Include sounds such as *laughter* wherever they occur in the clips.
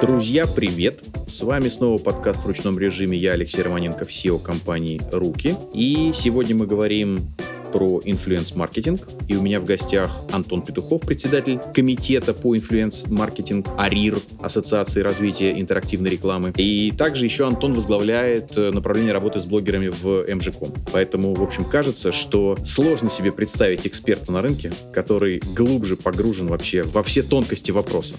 Друзья, привет! С вами снова подкаст в ручном режиме. Я Алексей Романенко, CEO компании «Руки». И сегодня мы говорим про influence-маркетинг. И у меня в гостях Антон Петухов, председатель комитета по influence-маркетинг АРИР, Ассоциации развития интерактивной рекламы. И также еще Антон возглавляет э, направление работы с блогерами в MGCom. Поэтому, в общем, кажется, что сложно себе представить эксперта на рынке, который глубже погружен вообще во все тонкости вопроса.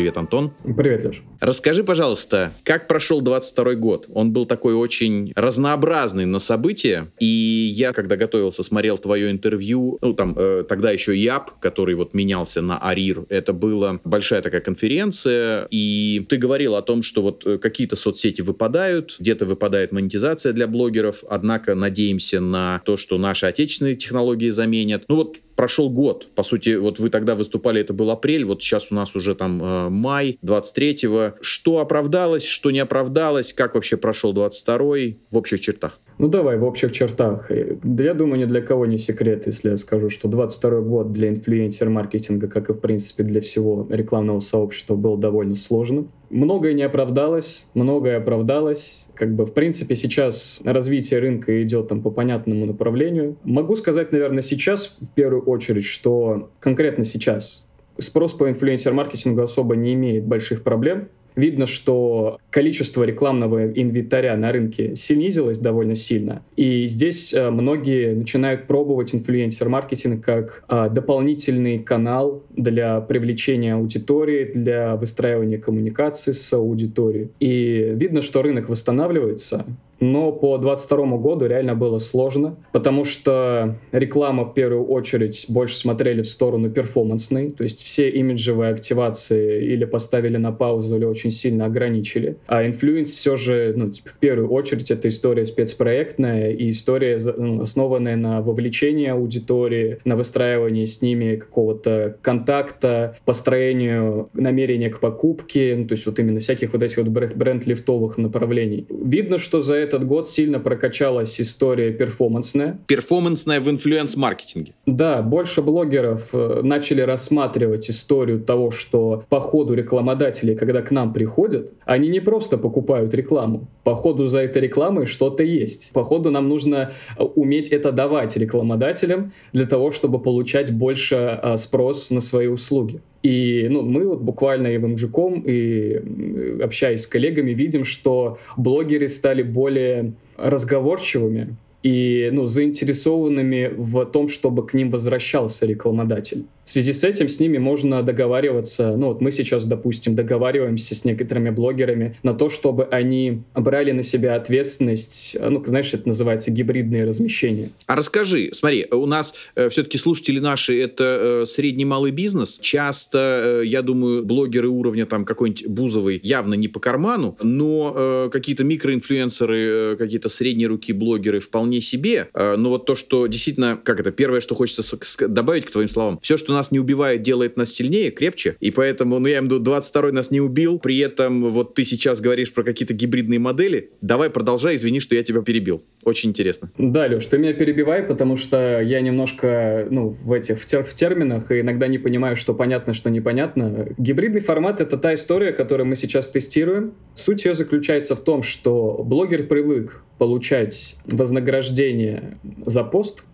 Привет, Антон. Привет, Леш. Расскажи, пожалуйста, как прошел 22 год? Он был такой очень разнообразный на события, и я, когда готовился, смотрел твое интервью, ну, там, э, тогда еще ЯП, который вот менялся на АРИР, это была большая такая конференция, и ты говорил о том, что вот э, какие-то соцсети выпадают, где-то выпадает монетизация для блогеров, однако надеемся на то, что наши отечественные технологии заменят. Ну вот прошел год. По сути, вот вы тогда выступали, это был апрель, вот сейчас у нас уже там э, май 23-го. Что оправдалось, что не оправдалось, как вообще прошел 22-й в общих чертах? Ну давай, в общих чертах. Да я думаю, ни для кого не секрет, если я скажу, что 22 год для инфлюенсер-маркетинга, как и в принципе для всего рекламного сообщества, был довольно сложным. Многое не оправдалось, многое оправдалось. Как бы, в принципе, сейчас развитие рынка идет там по понятному направлению. Могу сказать, наверное, сейчас в первую очередь, что конкретно сейчас спрос по инфлюенсер-маркетингу особо не имеет больших проблем. Видно, что количество рекламного инвентаря на рынке снизилось довольно сильно. И здесь э, многие начинают пробовать инфлюенсер-маркетинг как а, дополнительный канал для привлечения аудитории, для выстраивания коммуникации с аудиторией. И видно, что рынок восстанавливается, но по 22 году реально было сложно, потому что реклама в первую очередь больше смотрели в сторону перформансной, то есть все имиджевые активации или поставили на паузу, или очень сильно ограничили. А influence все же, ну, типа, в первую очередь, это история спецпроектная и история, ну, основанная на вовлечении аудитории, на выстраивании с ними какого-то контакта, построению намерения к покупке, ну, то есть вот именно всяких вот этих вот бренд-лифтовых направлений. Видно, что за это этот год сильно прокачалась история перформансная. Перформансная в инфлюенс-маркетинге. Да, больше блогеров э, начали рассматривать историю того, что по ходу рекламодателей, когда к нам приходят, они не просто покупают рекламу. По ходу за этой рекламой что-то есть. По ходу нам нужно э, уметь это давать рекламодателям для того, чтобы получать больше э, спрос на свои услуги. И ну, мы вот буквально и в MGCOM, и общаясь с коллегами, видим, что блогеры стали более разговорчивыми, и ну, заинтересованными в том, чтобы к ним возвращался рекламодатель. В связи с этим с ними можно договариваться, ну вот мы сейчас, допустим, договариваемся с некоторыми блогерами на то, чтобы они брали на себя ответственность, ну, знаешь, это называется гибридное размещение. А расскажи, смотри, у нас э, все-таки слушатели наши это э, средний малый бизнес. Часто, э, я думаю, блогеры уровня там какой-нибудь Бузовой явно не по карману, но э, какие-то микроинфлюенсеры, э, какие-то средние руки блогеры вполне себе. Э, но вот то, что действительно, как это, первое, что хочется добавить к твоим словам, все, что нас не убивает, делает нас сильнее, крепче. И поэтому, ну, я имею в виду, 22 нас не убил. При этом вот ты сейчас говоришь про какие-то гибридные модели. Давай продолжай, извини, что я тебя перебил. Очень интересно. Да, Леш, ты меня перебивай, потому что я немножко, ну, в этих, в, тер в терминах и иногда не понимаю, что понятно, что непонятно. Гибридный формат — это та история, которую мы сейчас тестируем. Суть ее заключается в том, что блогер привык получать вознаграждение за пост,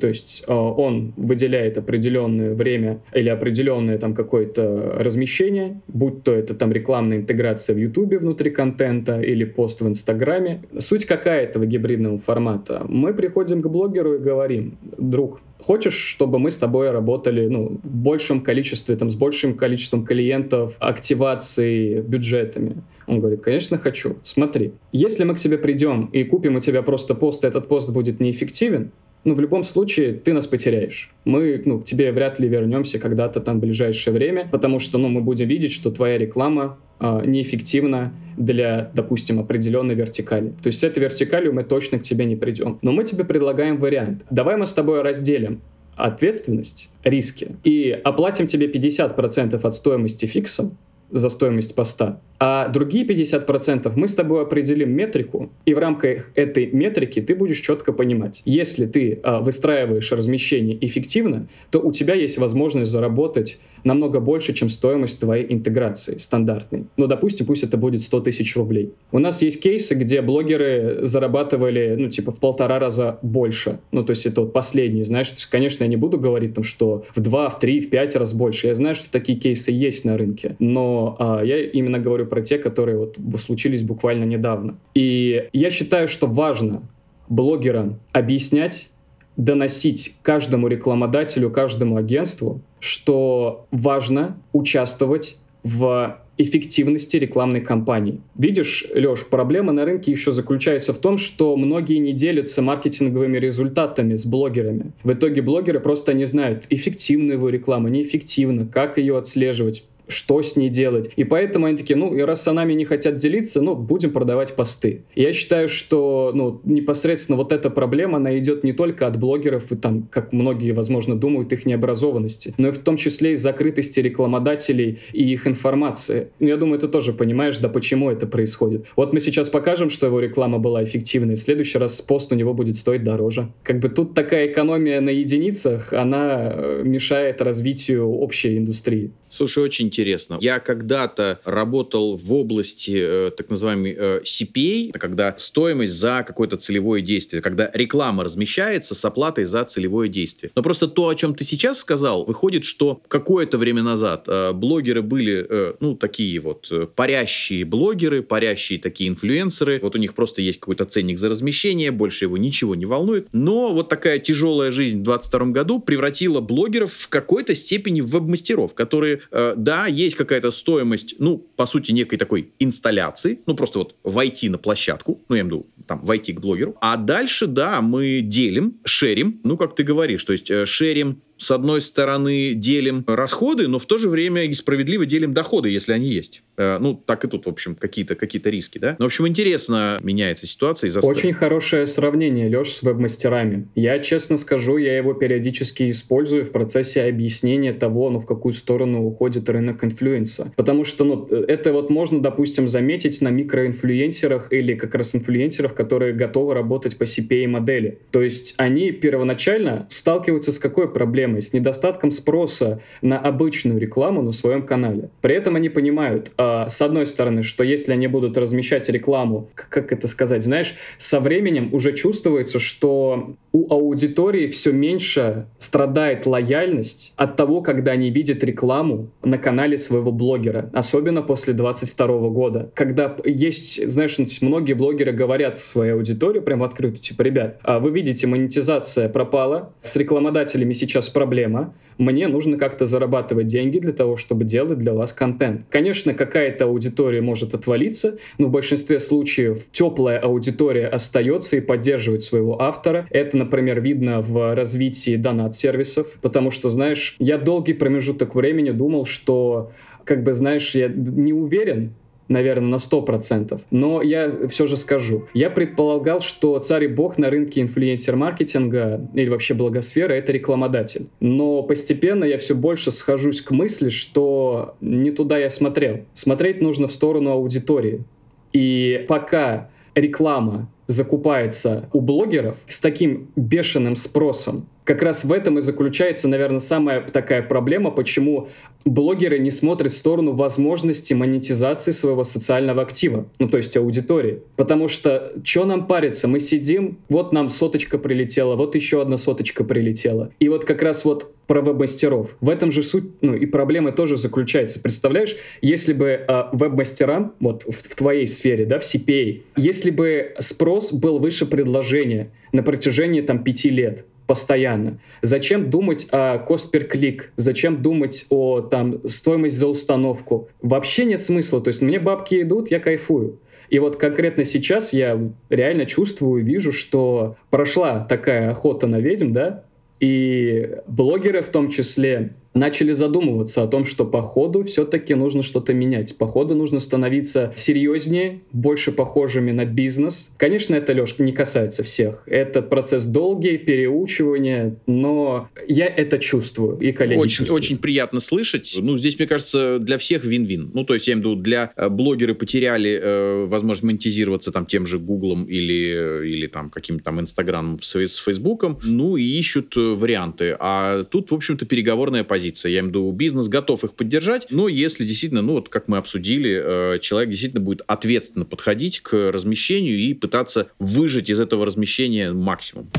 то есть э, он выделяет определенное время или определенное там какое-то размещение, будь то это там рекламная интеграция в Ютубе внутри контента или пост в Инстаграме. Суть какая этого гибридного формата? Мы приходим к блогеру и говорим, друг, хочешь, чтобы мы с тобой работали ну, в большем количестве, там, с большим количеством клиентов, активации, бюджетами? Он говорит, конечно, хочу. Смотри, если мы к тебе придем и купим у тебя просто пост, этот пост будет неэффективен, ну, в любом случае, ты нас потеряешь. Мы, ну, к тебе вряд ли вернемся когда-то там в ближайшее время, потому что, ну, мы будем видеть, что твоя реклама э, неэффективна для, допустим, определенной вертикали. То есть с этой вертикалью мы точно к тебе не придем. Но мы тебе предлагаем вариант. Давай мы с тобой разделим ответственность, риски и оплатим тебе 50% от стоимости фиксом за стоимость поста, А другие 50% мы с тобой определим метрику, и в рамках этой метрики ты будешь четко понимать, если ты а, выстраиваешь размещение эффективно, то у тебя есть возможность заработать намного больше, чем стоимость твоей интеграции стандартной. Ну, допустим, пусть это будет 100 тысяч рублей. У нас есть кейсы, где блогеры зарабатывали, ну, типа, в полтора раза больше. Ну, то есть это вот последний, знаешь. Есть, конечно, я не буду говорить там, что в два, в три, в пять раз больше. Я знаю, что такие кейсы есть на рынке. Но а, я именно говорю про те, которые вот случились буквально недавно. И я считаю, что важно блогерам объяснять, доносить каждому рекламодателю, каждому агентству, что важно участвовать в эффективности рекламной кампании. Видишь, Леш, проблема на рынке еще заключается в том, что многие не делятся маркетинговыми результатами с блогерами. В итоге блогеры просто не знают, эффективна его реклама, неэффективна, как ее отслеживать, что с ней делать. И поэтому они такие, ну, и раз с нами не хотят делиться, ну, будем продавать посты. И я считаю, что, ну, непосредственно вот эта проблема, она идет не только от блогеров, и там, как многие, возможно, думают, их необразованности, но и в том числе из закрытости рекламодателей и их информации. Ну, я думаю, ты тоже понимаешь, да почему это происходит. Вот мы сейчас покажем, что его реклама была эффективной, в следующий раз пост у него будет стоить дороже. Как бы тут такая экономия на единицах, она э, мешает развитию общей индустрии. Слушай, очень интересно. Я когда-то работал в области э, так называемой э, CPA, когда стоимость за какое-то целевое действие, когда реклама размещается с оплатой за целевое действие. Но просто то, о чем ты сейчас сказал, выходит, что какое-то время назад э, блогеры были, э, ну, такие вот э, парящие блогеры, парящие такие инфлюенсеры. Вот у них просто есть какой-то ценник за размещение, больше его ничего не волнует. Но вот такая тяжелая жизнь в 2022 году превратила блогеров в какой-то степени в веб-мастеров, которые э, да, есть какая-то стоимость, ну, по сути, некой такой инсталляции, ну, просто вот войти на площадку, ну, я имею в виду, там, войти к блогеру. А дальше, да, мы делим, шерим, ну, как ты говоришь, то есть э, шерим с одной стороны, делим расходы, но в то же время и справедливо делим доходы, если они есть. Э, ну, так и тут, в общем, какие-то какие риски, да? Но, в общем, интересно меняется ситуация из-за... Очень хорошее сравнение, Леш, с веб-мастерами. Я, честно скажу, я его периодически использую в процессе объяснения того, ну, в какую сторону уходит рынок инфлюенса. Потому что, ну, это вот можно, допустим, заметить на микроинфлюенсерах или как раз инфлюенсеров, которые готовы работать по CPA-модели. То есть они первоначально сталкиваются с какой проблемой? Проблемой, с недостатком спроса на обычную рекламу на своем канале. При этом они понимают, э, с одной стороны, что если они будут размещать рекламу, как это сказать, знаешь, со временем уже чувствуется, что у аудитории все меньше страдает лояльность от того, когда они видят рекламу на канале своего блогера, особенно после 22 года, когда есть, знаешь, ну, многие блогеры говорят своей аудитории прям в открытую, типа, ребят, а вы видите, монетизация пропала, с рекламодателями сейчас проблема, мне нужно как-то зарабатывать деньги для того, чтобы делать для вас контент. Конечно, какая-то аудитория может отвалиться, но в большинстве случаев теплая аудитория остается и поддерживает своего автора. Это, например, видно в развитии донат-сервисов, потому что, знаешь, я долгий промежуток времени думал, что как бы, знаешь, я не уверен, наверное, на 100%. Но я все же скажу. Я предполагал, что царь и бог на рынке инфлюенсер-маркетинга или вообще благосфера — это рекламодатель. Но постепенно я все больше схожусь к мысли, что не туда я смотрел. Смотреть нужно в сторону аудитории. И пока реклама закупается у блогеров с таким бешеным спросом, как раз в этом и заключается, наверное, самая такая проблема, почему блогеры не смотрят в сторону возможности монетизации своего социального актива, ну то есть аудитории. Потому что что нам париться? Мы сидим, вот нам соточка прилетела, вот еще одна соточка прилетела. И вот как раз вот про веб-мастеров. В этом же суть, ну и проблема тоже заключается. Представляешь, если бы э, веб-мастерам, вот в, в твоей сфере, да, в CPA, если бы спрос был выше предложения на протяжении там пяти лет, постоянно. Зачем думать о cost per click? Зачем думать о там стоимость за установку? Вообще нет смысла. То есть мне бабки идут, я кайфую. И вот конкретно сейчас я реально чувствую, вижу, что прошла такая охота на ведьм, да, и блогеры в том числе начали задумываться о том, что по ходу все-таки нужно что-то менять. По ходу нужно становиться серьезнее, больше похожими на бизнес. Конечно, это, Леш, не касается всех. Этот процесс долгий, переучивание, но я это чувствую, и коллеги Очень, чувствуют. очень приятно слышать. Ну, здесь, мне кажется, для всех вин-вин. Ну, то есть, я имею в виду, для э, блогеры потеряли э, возможность монетизироваться там тем же Гуглом или, или там каким-то там Инстаграмом с, с Фейсбуком, ну, и ищут э, варианты. А тут, в общем-то, переговорная позиция. Я имею в виду, бизнес готов их поддержать, но если действительно, ну, вот как мы обсудили, э, человек действительно будет ответственно подходить к размещению и пытаться выжать из этого размещения максимум.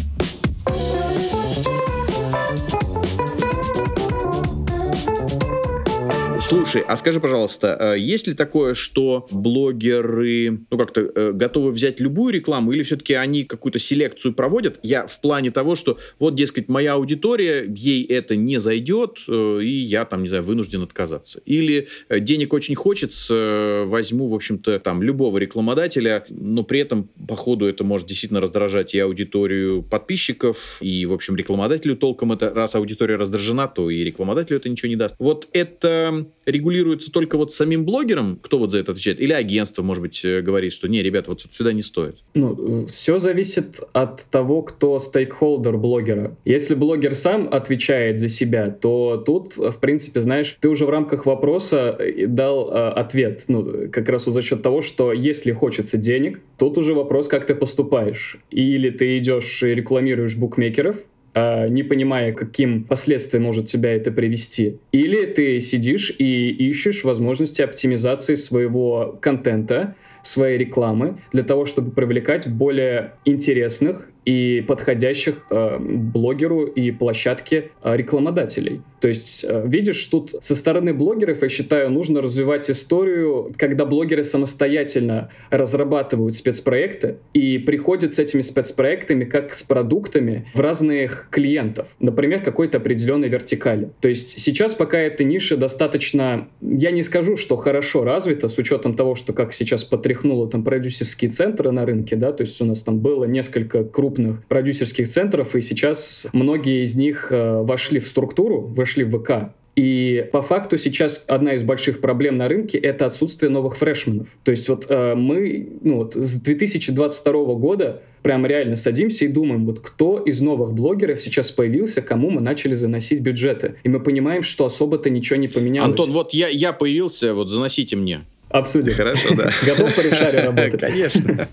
Слушай, а скажи, пожалуйста, э, есть ли такое, что блогеры, ну, как-то э, готовы взять любую рекламу, или все-таки они какую-то селекцию проводят? Я в плане того, что вот, дескать, моя аудитория, ей это не зайдет, э, и я там, не знаю, вынужден отказаться. Или денег очень хочется, возьму, в общем-то, там, любого рекламодателя, но при этом, по ходу, это может действительно раздражать и аудиторию подписчиков, и, в общем, рекламодателю толком это, раз аудитория раздражена, то и рекламодателю это ничего не даст. Вот это регулируется только вот самим блогером, кто вот за это отвечает, или агентство, может быть, э, говорит, что не, ребят, вот сюда не стоит? Ну, все зависит от того, кто стейкхолдер блогера. Если блогер сам отвечает за себя, то тут, в принципе, знаешь, ты уже в рамках вопроса э, дал э, ответ. Ну, как раз за счет того, что если хочется денег, тут уже вопрос, как ты поступаешь. Или ты идешь и рекламируешь букмекеров, не понимая, каким последствиям может тебя это привести. Или ты сидишь и ищешь возможности оптимизации своего контента, своей рекламы для того, чтобы привлекать более интересных и подходящих э, блогеру и площадке э, рекламодателей. То есть, э, видишь, тут со стороны блогеров, я считаю, нужно развивать историю, когда блогеры самостоятельно разрабатывают спецпроекты и приходят с этими спецпроектами как с продуктами в разных клиентов. Например, какой-то определенной вертикали. То есть сейчас пока эта ниша достаточно, я не скажу, что хорошо развита, с учетом того, что как сейчас потряхнуло там продюсерские центры на рынке, да, то есть у нас там было несколько крупных продюсерских центров, и сейчас многие из них э, вошли в структуру, вошли в ВК, и по факту сейчас одна из больших проблем на рынке — это отсутствие новых фрешменов. То есть вот э, мы ну, вот с 2022 года прям реально садимся и думаем, вот кто из новых блогеров сейчас появился, кому мы начали заносить бюджеты. И мы понимаем, что особо-то ничего не поменялось. Антон, вот я, я появился, вот заносите мне. Обсудим. Хорошо, да. *laughs* Готов по решаре работать? Конечно.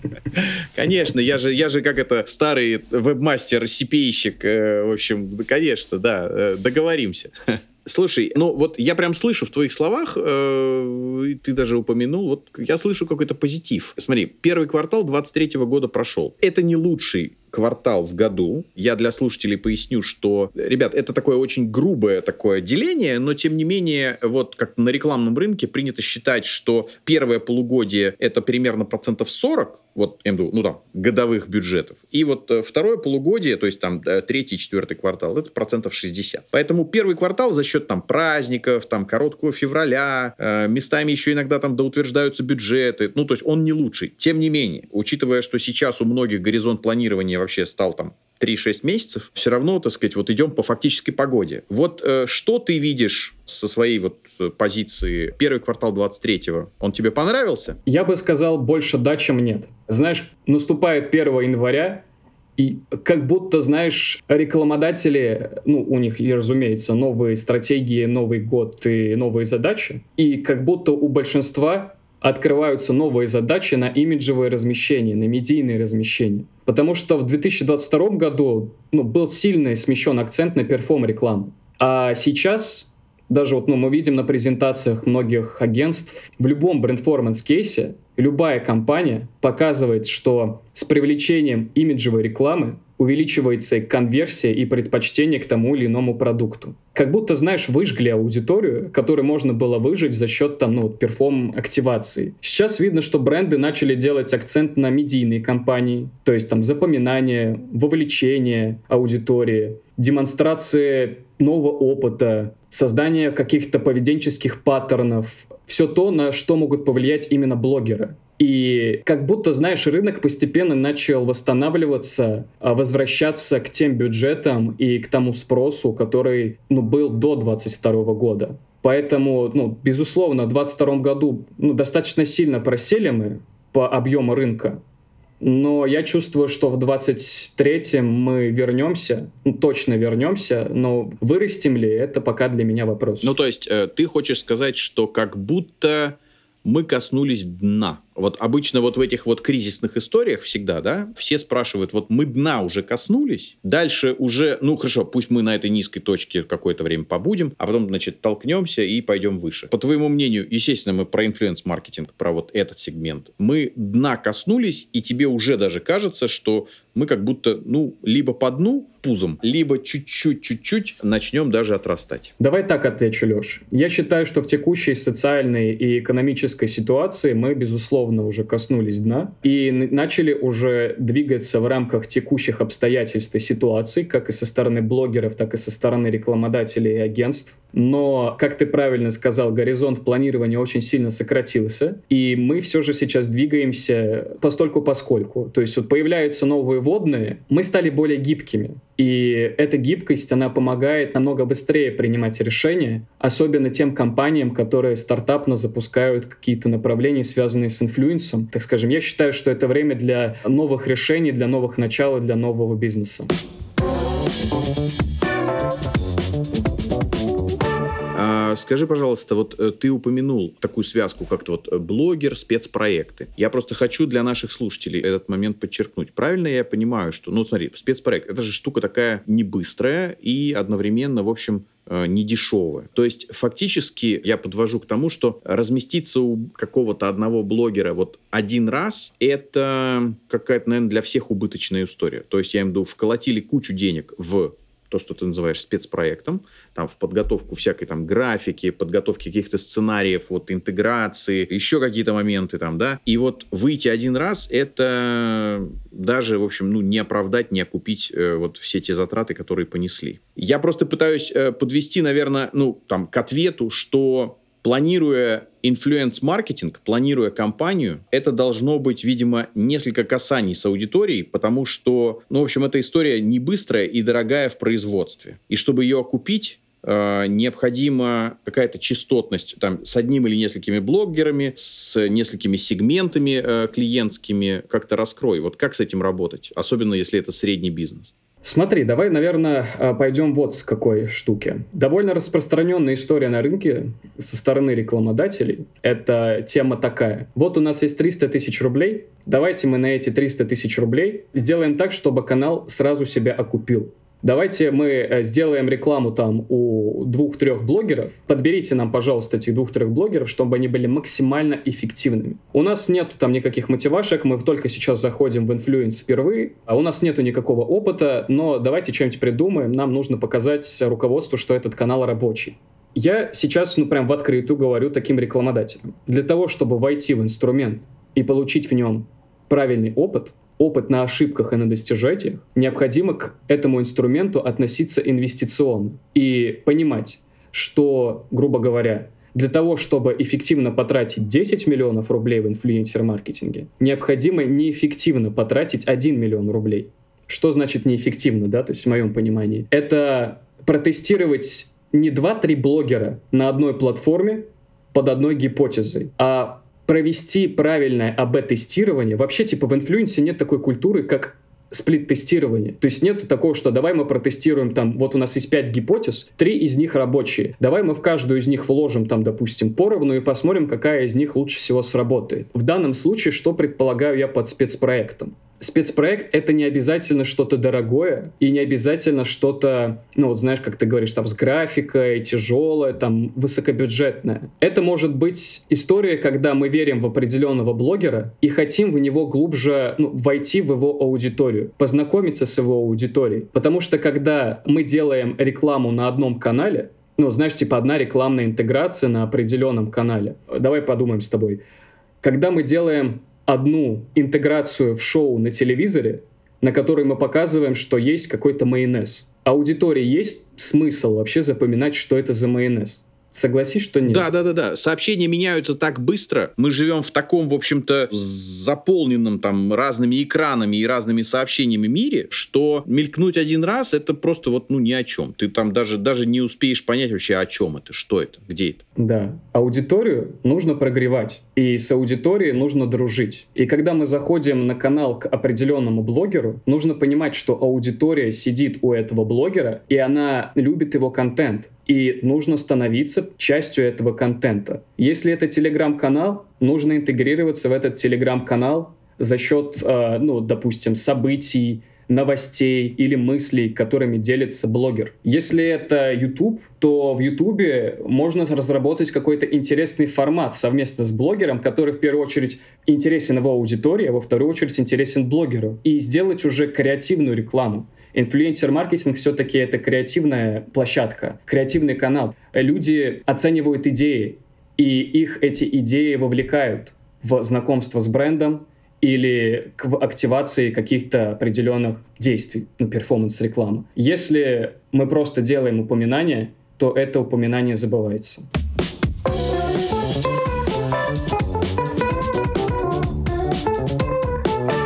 Конечно, я же, я же как это старый вебмастер, CPI-щик. Э, в общем, конечно, да, э, договоримся. Слушай, ну вот я прям слышу в твоих словах, э, ты даже упомянул, вот я слышу какой-то позитив. Смотри, первый квартал 23 года прошел. Это не лучший квартал в году. Я для слушателей поясню, что, ребят, это такое очень грубое такое деление, но тем не менее, вот как на рекламном рынке принято считать, что первое полугодие это примерно процентов 40, вот, я ну там, годовых бюджетов. И вот э, второе полугодие, то есть там э, третий, четвертый квартал, это процентов 60. Поэтому первый квартал за счет там праздников, там короткого февраля, э, местами еще иногда там доутверждаются бюджеты, ну то есть он не лучший. Тем не менее, учитывая, что сейчас у многих горизонт планирования вообще стал там 3-6 месяцев, все равно, так сказать, вот идем по фактической погоде. Вот э, что ты видишь со своей вот э, позиции первый квартал 23-го? Он тебе понравился? Я бы сказал больше да, чем нет. Знаешь, наступает 1 января, и как будто, знаешь, рекламодатели, ну, у них, разумеется, новые стратегии, Новый год и новые задачи. И как будто у большинства открываются новые задачи на имиджевое размещение, на медийное размещение. Потому что в 2022 году ну, был сильный смещен акцент на перформ-рекламу. А сейчас даже вот ну, мы видим на презентациях многих агентств, в любом бренд-форманс-кейсе любая компания показывает, что с привлечением имиджевой рекламы увеличивается конверсия и предпочтение к тому или иному продукту. Как будто, знаешь, выжгли аудиторию, которую можно было выжить за счет там, ну, перформ-активации. Сейчас видно, что бренды начали делать акцент на медийные кампании, то есть там запоминание, вовлечение аудитории, демонстрация нового опыта, создание каких-то поведенческих паттернов, все то, на что могут повлиять именно блогеры. И как будто, знаешь, рынок постепенно начал восстанавливаться, а, возвращаться к тем бюджетам и к тому спросу, который ну, был до 2022 года. Поэтому, ну, безусловно, в 2022 году ну, достаточно сильно просели мы по объему рынка. Но я чувствую, что в 23-м мы вернемся, ну, точно вернемся, но вырастем ли, это пока для меня вопрос. Ну, то есть э, ты хочешь сказать, что как будто мы коснулись дна. Вот обычно вот в этих вот кризисных историях всегда, да, все спрашивают, вот мы дна уже коснулись, дальше уже, ну хорошо, пусть мы на этой низкой точке какое-то время побудем, а потом, значит, толкнемся и пойдем выше. По твоему мнению, естественно, мы про инфлюенс-маркетинг, про вот этот сегмент, мы дна коснулись, и тебе уже даже кажется, что мы как будто, ну, либо по дну пузом, либо чуть-чуть, чуть-чуть начнем даже отрастать. Давай так отвечу, Леш. Я считаю, что в текущей социальной и экономической ситуации мы, безусловно, уже коснулись дна и начали уже двигаться в рамках текущих обстоятельств и ситуаций, как и со стороны блогеров, так и со стороны рекламодателей и агентств. Но, как ты правильно сказал, горизонт планирования очень сильно сократился, и мы все же сейчас двигаемся постольку поскольку. То есть вот появляются новые водные, мы стали более гибкими. И эта гибкость, она помогает намного быстрее принимать решения, особенно тем компаниям, которые стартапно запускают какие-то направления, связанные с инфлюенсом. Так скажем, я считаю, что это время для новых решений, для новых начал и для нового бизнеса. Скажи, пожалуйста, вот э, ты упомянул такую связку, как-то вот э, блогер, спецпроекты. Я просто хочу для наших слушателей этот момент подчеркнуть. Правильно я понимаю, что, ну, смотри, спецпроект, это же штука такая не быстрая и одновременно, в общем, э, не дешевая. То есть фактически я подвожу к тому, что разместиться у какого-то одного блогера вот один раз, это какая-то, наверное, для всех убыточная история. То есть я в виду, вколотили кучу денег в то, что ты называешь спецпроектом, там, в подготовку всякой там графики, подготовки каких-то сценариев, вот, интеграции, еще какие-то моменты там, да, и вот выйти один раз, это даже, в общем, ну, не оправдать, не окупить э, вот все те затраты, которые понесли. Я просто пытаюсь э, подвести, наверное, ну, там, к ответу, что планируя инфлюенс-маркетинг, планируя компанию, это должно быть, видимо, несколько касаний с аудиторией, потому что, ну, в общем, эта история не быстрая и дорогая в производстве. И чтобы ее окупить, э, необходима какая-то частотность там, с одним или несколькими блогерами, с несколькими сегментами э, клиентскими. Как-то раскрой. Вот как с этим работать? Особенно, если это средний бизнес. Смотри, давай, наверное, а, пойдем вот с какой штуки. Довольно распространенная история на рынке со стороны рекламодателей. Это тема такая. Вот у нас есть 300 тысяч рублей. Давайте мы на эти 300 тысяч рублей сделаем так, чтобы канал сразу себя окупил. Давайте мы э, сделаем рекламу там у двух-трех блогеров. Подберите нам, пожалуйста, этих двух-трех блогеров, чтобы они были максимально эффективными. У нас нету там никаких мотивашек, мы только сейчас заходим в influence впервые, а у нас нету никакого опыта, но давайте что-нибудь придумаем, нам нужно показать руководству, что этот канал рабочий. Я сейчас, ну прям в открытую говорю таким рекламодателям. Для того, чтобы войти в инструмент и получить в нем правильный опыт, опыт на ошибках и на достижениях, необходимо к этому инструменту относиться инвестиционно и понимать, что, грубо говоря, для того, чтобы эффективно потратить 10 миллионов рублей в инфлюенсер-маркетинге, необходимо неэффективно потратить 1 миллион рублей. Что значит неэффективно, да, то есть в моем понимании? Это протестировать не 2-3 блогера на одной платформе под одной гипотезой, а провести правильное АБ-тестирование, вообще типа в инфлюенсе нет такой культуры, как сплит-тестирование. То есть нету такого, что давай мы протестируем там, вот у нас есть пять гипотез, три из них рабочие. Давай мы в каждую из них вложим там, допустим, поровну и посмотрим, какая из них лучше всего сработает. В данном случае, что предполагаю я под спецпроектом? Спецпроект — это не обязательно что-то дорогое и не обязательно что-то, ну вот знаешь, как ты говоришь, там с графикой, тяжелое, там высокобюджетное. Это может быть история, когда мы верим в определенного блогера и хотим в него глубже ну, войти в его аудиторию, познакомиться с его аудиторией. Потому что когда мы делаем рекламу на одном канале, ну, знаешь, типа одна рекламная интеграция на определенном канале. Давай подумаем с тобой. Когда мы делаем одну интеграцию в шоу на телевизоре, на которой мы показываем, что есть какой-то майонез. Аудитории есть смысл вообще запоминать, что это за майонез. Согласись, что нет. Да, да, да, да. Сообщения меняются так быстро. Мы живем в таком, в общем-то, заполненном там разными экранами и разными сообщениями мире, что мелькнуть один раз это просто вот ну ни о чем. Ты там даже даже не успеешь понять вообще о чем это, что это, где это. Да. Аудиторию нужно прогревать. И с аудиторией нужно дружить. И когда мы заходим на канал к определенному блогеру, нужно понимать, что аудитория сидит у этого блогера, и она любит его контент и нужно становиться частью этого контента. Если это телеграм-канал, нужно интегрироваться в этот телеграм-канал за счет, э, ну, допустим, событий, новостей или мыслей, которыми делится блогер. Если это YouTube, то в YouTube можно разработать какой-то интересный формат совместно с блогером, который в первую очередь интересен его аудитории, а во вторую очередь интересен блогеру. И сделать уже креативную рекламу. Инфлюенсер-маркетинг все-таки это креативная площадка, креативный канал. Люди оценивают идеи, и их эти идеи вовлекают в знакомство с брендом или к активации каких-то определенных действий, ну, перформанс-реклама. Если мы просто делаем упоминание, то это упоминание забывается.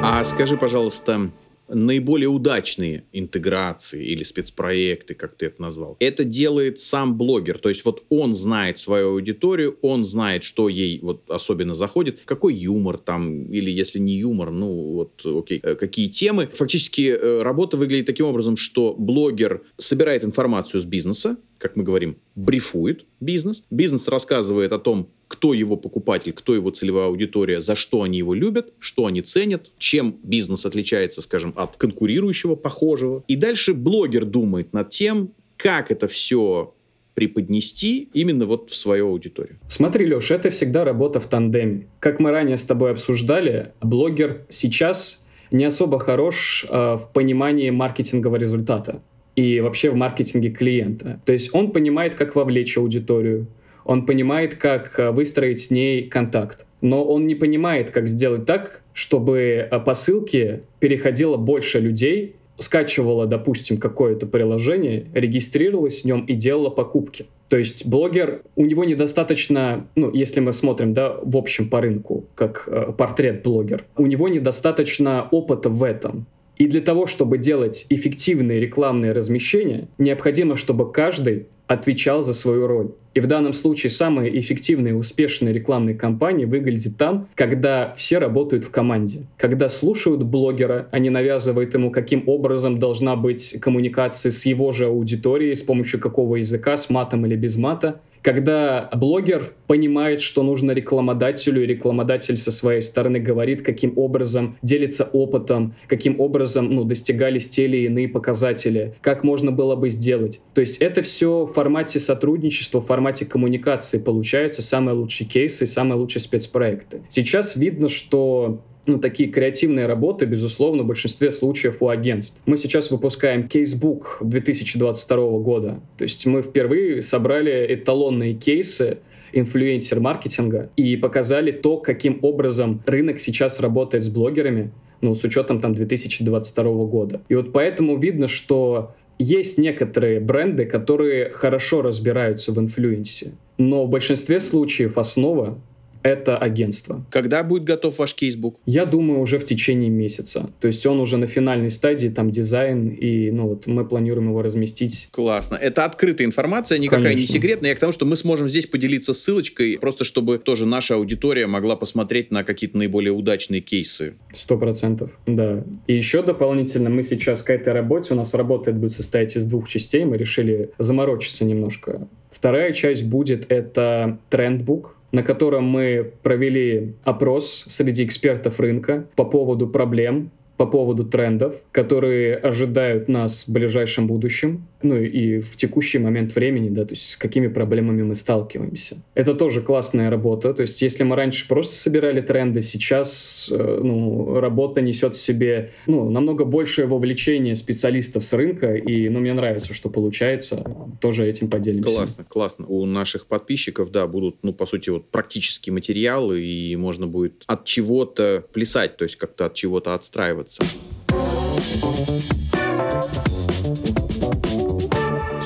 А скажи, пожалуйста, наиболее удачные интеграции или спецпроекты, как ты это назвал, это делает сам блогер. То есть вот он знает свою аудиторию, он знает, что ей вот особенно заходит, какой юмор там, или если не юмор, ну вот окей, э, какие темы. Фактически э, работа выглядит таким образом, что блогер собирает информацию с бизнеса, как мы говорим, брифует бизнес. Бизнес рассказывает о том, кто его покупатель, кто его целевая аудитория, за что они его любят, что они ценят, чем бизнес отличается, скажем, от конкурирующего, похожего. И дальше блогер думает над тем, как это все преподнести именно вот в свою аудиторию. Смотри, Леш, это всегда работа в тандеме. Как мы ранее с тобой обсуждали, блогер сейчас не особо хорош э, в понимании маркетингового результата и вообще в маркетинге клиента. То есть он понимает, как вовлечь аудиторию, он понимает, как э, выстроить с ней контакт, но он не понимает, как сделать так, чтобы э, по ссылке переходило больше людей, скачивало, допустим, какое-то приложение, регистрировалось в нем и делало покупки. То есть блогер, у него недостаточно, ну, если мы смотрим, да, в общем по рынку, как э, портрет блогер, у него недостаточно опыта в этом. И для того, чтобы делать эффективные рекламные размещения, необходимо, чтобы каждый отвечал за свою роль. И в данном случае самые эффективные и успешные рекламные кампании выглядят там, когда все работают в команде. Когда слушают блогера, они навязывают ему, каким образом должна быть коммуникация с его же аудиторией, с помощью какого языка, с матом или без мата когда блогер понимает, что нужно рекламодателю, и рекламодатель со своей стороны говорит, каким образом делится опытом, каким образом ну, достигались те или иные показатели, как можно было бы сделать. То есть это все в формате сотрудничества, в формате коммуникации получаются самые лучшие кейсы, самые лучшие спецпроекты. Сейчас видно, что ну, такие креативные работы, безусловно, в большинстве случаев у агентств. Мы сейчас выпускаем кейсбук 2022 года. То есть мы впервые собрали эталонные кейсы инфлюенсер-маркетинга и показали то, каким образом рынок сейчас работает с блогерами, ну, с учетом там 2022 года. И вот поэтому видно, что есть некоторые бренды, которые хорошо разбираются в инфлюенсе, но в большинстве случаев основа это агентство. Когда будет готов ваш casebook? Я думаю, уже в течение месяца. То есть он уже на финальной стадии, там дизайн, и ну вот мы планируем его разместить. Классно. Это открытая информация, никакая Конечно. не секретная. Я к тому, что мы сможем здесь поделиться ссылочкой, просто чтобы тоже наша аудитория могла посмотреть на какие-то наиболее удачные кейсы. Сто процентов, да. И еще дополнительно мы сейчас к этой работе, у нас работает будет состоять из двух частей, мы решили заморочиться немножко. Вторая часть будет это трендбук, на котором мы провели опрос среди экспертов рынка по поводу проблем, по поводу трендов, которые ожидают нас в ближайшем будущем, ну и в текущий момент времени, да, то есть с какими проблемами мы сталкиваемся. Это тоже классная работа, то есть если мы раньше просто собирали тренды, сейчас э, ну, работа несет в себе ну, намного большее вовлечение специалистов с рынка, и ну, мне нравится, что получается, тоже этим поделимся. Классно, классно. У наших подписчиков, да, будут, ну, по сути, вот практические материалы, и можно будет от чего-то плясать, то есть как-то от чего-то отстраиваться.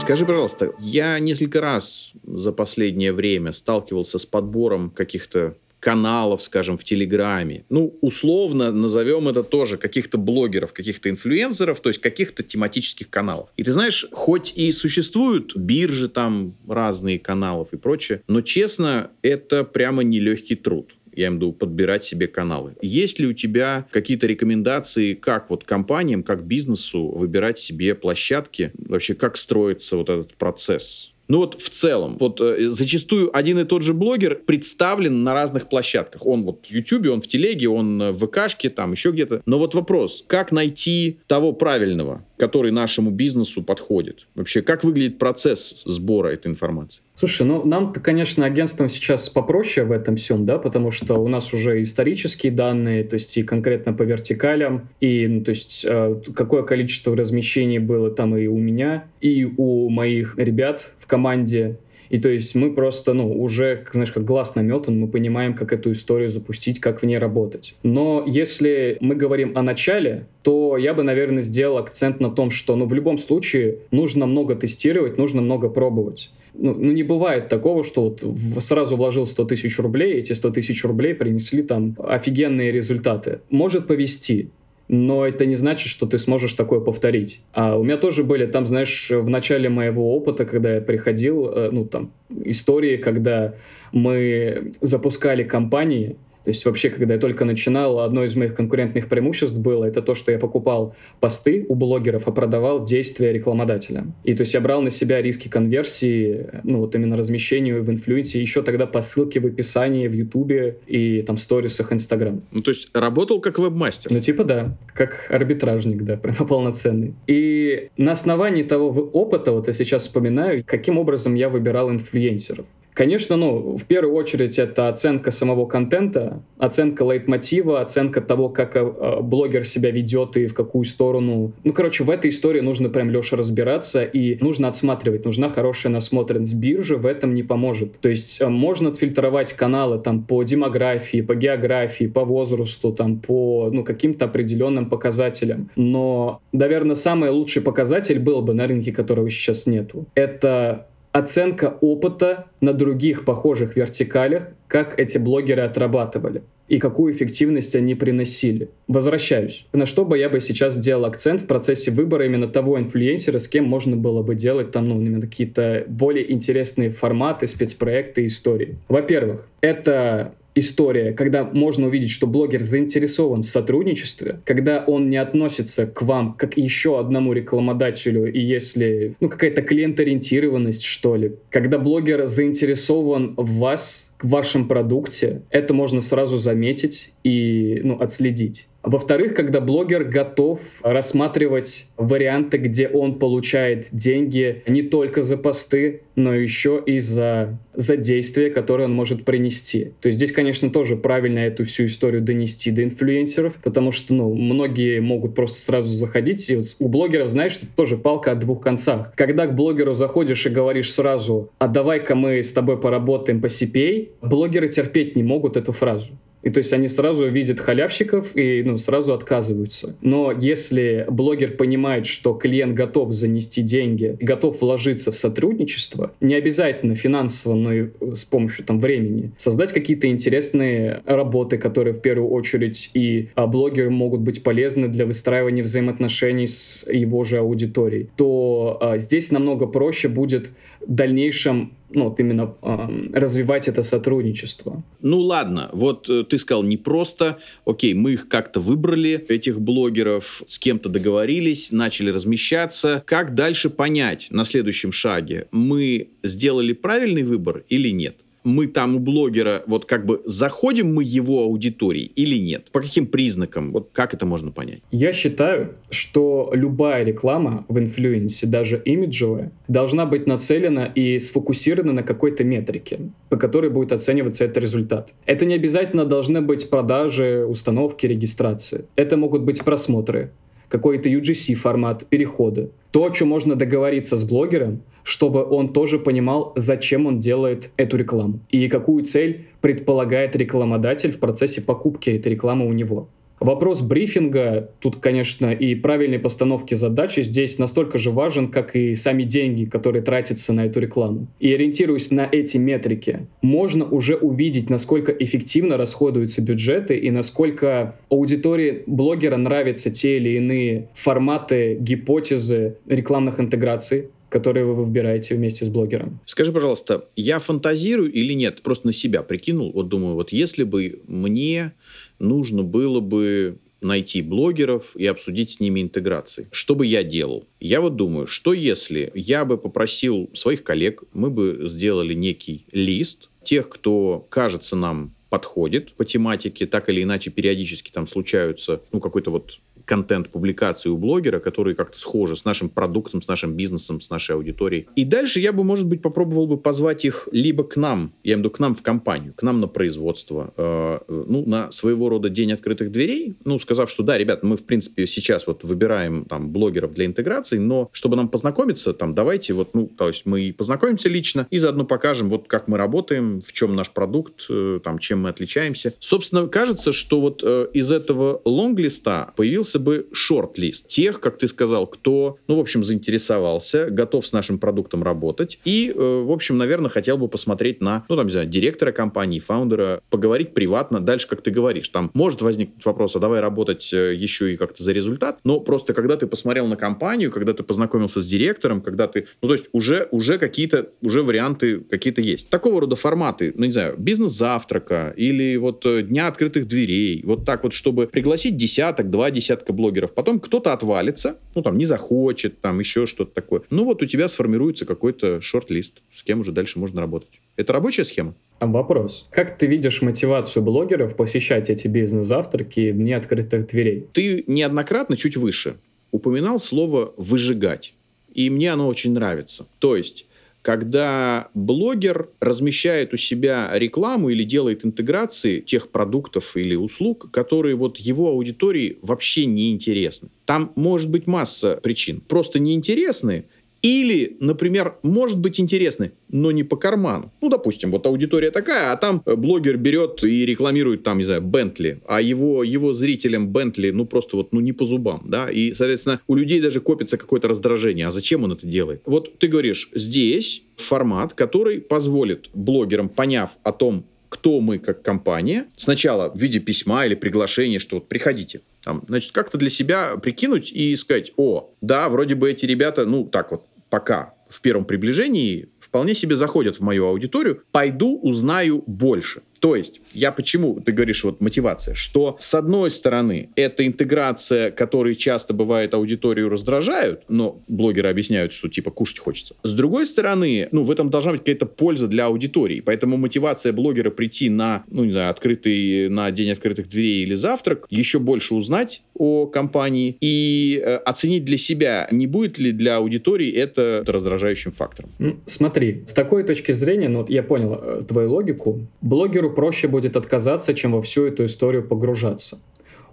Скажи, пожалуйста, я несколько раз за последнее время сталкивался с подбором каких-то каналов, скажем, в Телеграме. Ну, условно назовем это тоже каких-то блогеров, каких-то инфлюенсеров, то есть каких-то тематических каналов. И ты знаешь, хоть и существуют биржи там, разные каналов и прочее, но, честно, это прямо нелегкий труд я имею в виду подбирать себе каналы. Есть ли у тебя какие-то рекомендации, как вот компаниям, как бизнесу выбирать себе площадки? Вообще, как строится вот этот процесс? Ну вот в целом, вот э, зачастую один и тот же блогер представлен на разных площадках. Он вот в Ютубе, он в Телеге, он в ВКшке, там еще где-то. Но вот вопрос, как найти того правильного, который нашему бизнесу подходит? Вообще, как выглядит процесс сбора этой информации? Слушай, ну нам-то, конечно, агентством сейчас попроще в этом всем, да, потому что у нас уже исторические данные, то есть и конкретно по вертикалям, и, ну, то есть э, какое количество размещений было там и у меня, и у моих ребят в команде, и то есть мы просто, ну, уже, знаешь, как глаз наметан, мы понимаем, как эту историю запустить, как в ней работать. Но если мы говорим о начале, то я бы, наверное, сделал акцент на том, что, ну, в любом случае нужно много тестировать, нужно много пробовать ну, ну, не бывает такого, что вот в, сразу вложил 100 тысяч рублей, эти 100 тысяч рублей принесли там офигенные результаты. Может повести, но это не значит, что ты сможешь такое повторить. А у меня тоже были там, знаешь, в начале моего опыта, когда я приходил, э, ну, там, истории, когда мы запускали компании, то есть вообще, когда я только начинал, одно из моих конкурентных преимуществ было это то, что я покупал посты у блогеров, а продавал действия рекламодателя. И то есть я брал на себя риски конверсии, ну вот именно размещению в инфлюенсе, еще тогда по ссылке в описании в Ютубе и там сторисах Инстаграм. Ну то есть работал как вебмастер? Ну типа да, как арбитражник, да, *laughs* прямо полноценный. И на основании того опыта, вот я сейчас вспоминаю, каким образом я выбирал инфлюенсеров. Конечно, ну, в первую очередь это оценка самого контента, оценка лейтмотива, оценка того, как э, блогер себя ведет и в какую сторону. Ну, короче, в этой истории нужно прям, Леша, разбираться и нужно отсматривать. Нужна хорошая насмотренность. Биржа в этом не поможет. То есть э, можно отфильтровать каналы там по демографии, по географии, по возрасту, там по ну, каким-то определенным показателям. Но, наверное, самый лучший показатель был бы на рынке, которого сейчас нету. Это оценка опыта на других похожих вертикалях, как эти блогеры отрабатывали и какую эффективность они приносили. Возвращаюсь. На что бы я бы сейчас сделал акцент в процессе выбора именно того инфлюенсера, с кем можно было бы делать там, ну, именно какие-то более интересные форматы, спецпроекты, истории. Во-первых, это история, когда можно увидеть, что блогер заинтересован в сотрудничестве, когда он не относится к вам как еще одному рекламодателю, и если, ну, какая-то клиенториентированность, что ли, когда блогер заинтересован в вас, в вашем продукте, это можно сразу заметить и ну, отследить. Во-вторых, когда блогер готов рассматривать варианты, где он получает деньги не только за посты, но еще и за, за действия, которые он может принести. То есть здесь, конечно, тоже правильно эту всю историю донести до инфлюенсеров, потому что, ну, многие могут просто сразу заходить, и вот у блогера, знаешь, что тоже палка о двух концах. Когда к блогеру заходишь и говоришь сразу, а давай-ка мы с тобой поработаем по CPA, блогеры терпеть не могут эту фразу. И то есть они сразу видят халявщиков и ну, сразу отказываются. Но если блогер понимает, что клиент готов занести деньги, готов вложиться в сотрудничество, не обязательно финансово, но и с помощью там времени, создать какие-то интересные работы, которые в первую очередь и а, блогеры могут быть полезны для выстраивания взаимоотношений с его же аудиторией, то а, здесь намного проще будет в дальнейшем ну, вот именно э, развивать это сотрудничество. Ну ладно, вот э, ты сказал не просто, окей, мы их как-то выбрали, этих блогеров, с кем-то договорились, начали размещаться. Как дальше понять на следующем шаге, мы сделали правильный выбор или нет? Мы там у блогера, вот как бы заходим мы его аудитории или нет? По каким признакам? Вот как это можно понять? Я считаю, что любая реклама в инфлюенсе, даже имиджевая, должна быть нацелена и сфокусирована на какой-то метрике, по которой будет оцениваться этот результат. Это не обязательно должны быть продажи, установки, регистрации. Это могут быть просмотры, какой-то UGC формат, переходы. То, о чем можно договориться с блогером, чтобы он тоже понимал, зачем он делает эту рекламу и какую цель предполагает рекламодатель в процессе покупки этой рекламы у него. Вопрос брифинга, тут, конечно, и правильной постановки задачи здесь настолько же важен, как и сами деньги, которые тратятся на эту рекламу. И ориентируясь на эти метрики, можно уже увидеть, насколько эффективно расходуются бюджеты и насколько аудитории блогера нравятся те или иные форматы, гипотезы рекламных интеграций, которые вы выбираете вместе с блогером. Скажи, пожалуйста, я фантазирую или нет? Просто на себя прикинул. Вот думаю, вот если бы мне нужно было бы найти блогеров и обсудить с ними интеграции. Что бы я делал? Я вот думаю, что если я бы попросил своих коллег, мы бы сделали некий лист тех, кто кажется нам подходит по тематике, так или иначе периодически там случаются, ну, какой-то вот контент публикации у блогера, которые как-то схожи с нашим продуктом, с нашим бизнесом, с нашей аудиторией. И дальше я бы, может быть, попробовал бы позвать их либо к нам, я имею в виду к нам в компанию, к нам на производство, э, ну, на своего рода день открытых дверей, ну, сказав, что да, ребят, мы, в принципе, сейчас вот выбираем там блогеров для интеграции, но чтобы нам познакомиться, там, давайте вот, ну, то есть мы познакомимся лично и заодно покажем вот как мы работаем, в чем наш продукт, э, там, чем мы отличаемся. Собственно, кажется, что вот э, из этого лонглиста появился бы шорт-лист тех, как ты сказал, кто, ну, в общем, заинтересовался, готов с нашим продуктом работать и, э, в общем, наверное, хотел бы посмотреть на, ну, там, не знаю, директора компании, фаундера, поговорить приватно, дальше, как ты говоришь. Там может возникнуть вопрос, а давай работать э, еще и как-то за результат, но просто когда ты посмотрел на компанию, когда ты познакомился с директором, когда ты, ну, то есть уже, уже какие-то, уже варианты какие-то есть. Такого рода форматы, ну, не знаю, бизнес-завтрака или вот э, дня открытых дверей, вот так вот, чтобы пригласить десяток, два десятка десятка блогеров, потом кто-то отвалится, ну, там, не захочет, там, еще что-то такое. Ну, вот у тебя сформируется какой-то шорт-лист, с кем уже дальше можно работать. Это рабочая схема? Вопрос. Как ты видишь мотивацию блогеров посещать эти бизнес-завтраки и дни открытых дверей? Ты неоднократно чуть выше упоминал слово «выжигать». И мне оно очень нравится. То есть когда блогер размещает у себя рекламу или делает интеграции тех продуктов или услуг, которые вот его аудитории вообще не интересны. Там может быть масса причин. Просто неинтересны или, например, может быть интересны, но не по карману. Ну, допустим, вот аудитория такая, а там э, блогер берет и рекламирует там, не знаю, Бентли, а его, его зрителям Бентли, ну, просто вот, ну, не по зубам, да, и, соответственно, у людей даже копится какое-то раздражение, а зачем он это делает? Вот ты говоришь, здесь формат, который позволит блогерам, поняв о том, кто мы как компания, сначала в виде письма или приглашения, что вот приходите, там, значит, как-то для себя прикинуть и сказать, о, да, вроде бы эти ребята, ну, так вот, пока в первом приближении вполне себе заходят в мою аудиторию, пойду узнаю больше. То есть, я почему, ты говоришь, вот мотивация, что с одной стороны, это интеграция, которая часто бывает аудиторию раздражают, но блогеры объясняют, что типа кушать хочется. С другой стороны, ну, в этом должна быть какая-то польза для аудитории, поэтому мотивация блогера прийти на, ну, не знаю, открытый, на день открытых дверей или завтрак, еще больше узнать о компании и э, оценить для себя, не будет ли для аудитории это раздражающим фактором. Смотри, с такой точки зрения, ну, я понял э, твою логику, блогеру блогеру проще будет отказаться, чем во всю эту историю погружаться.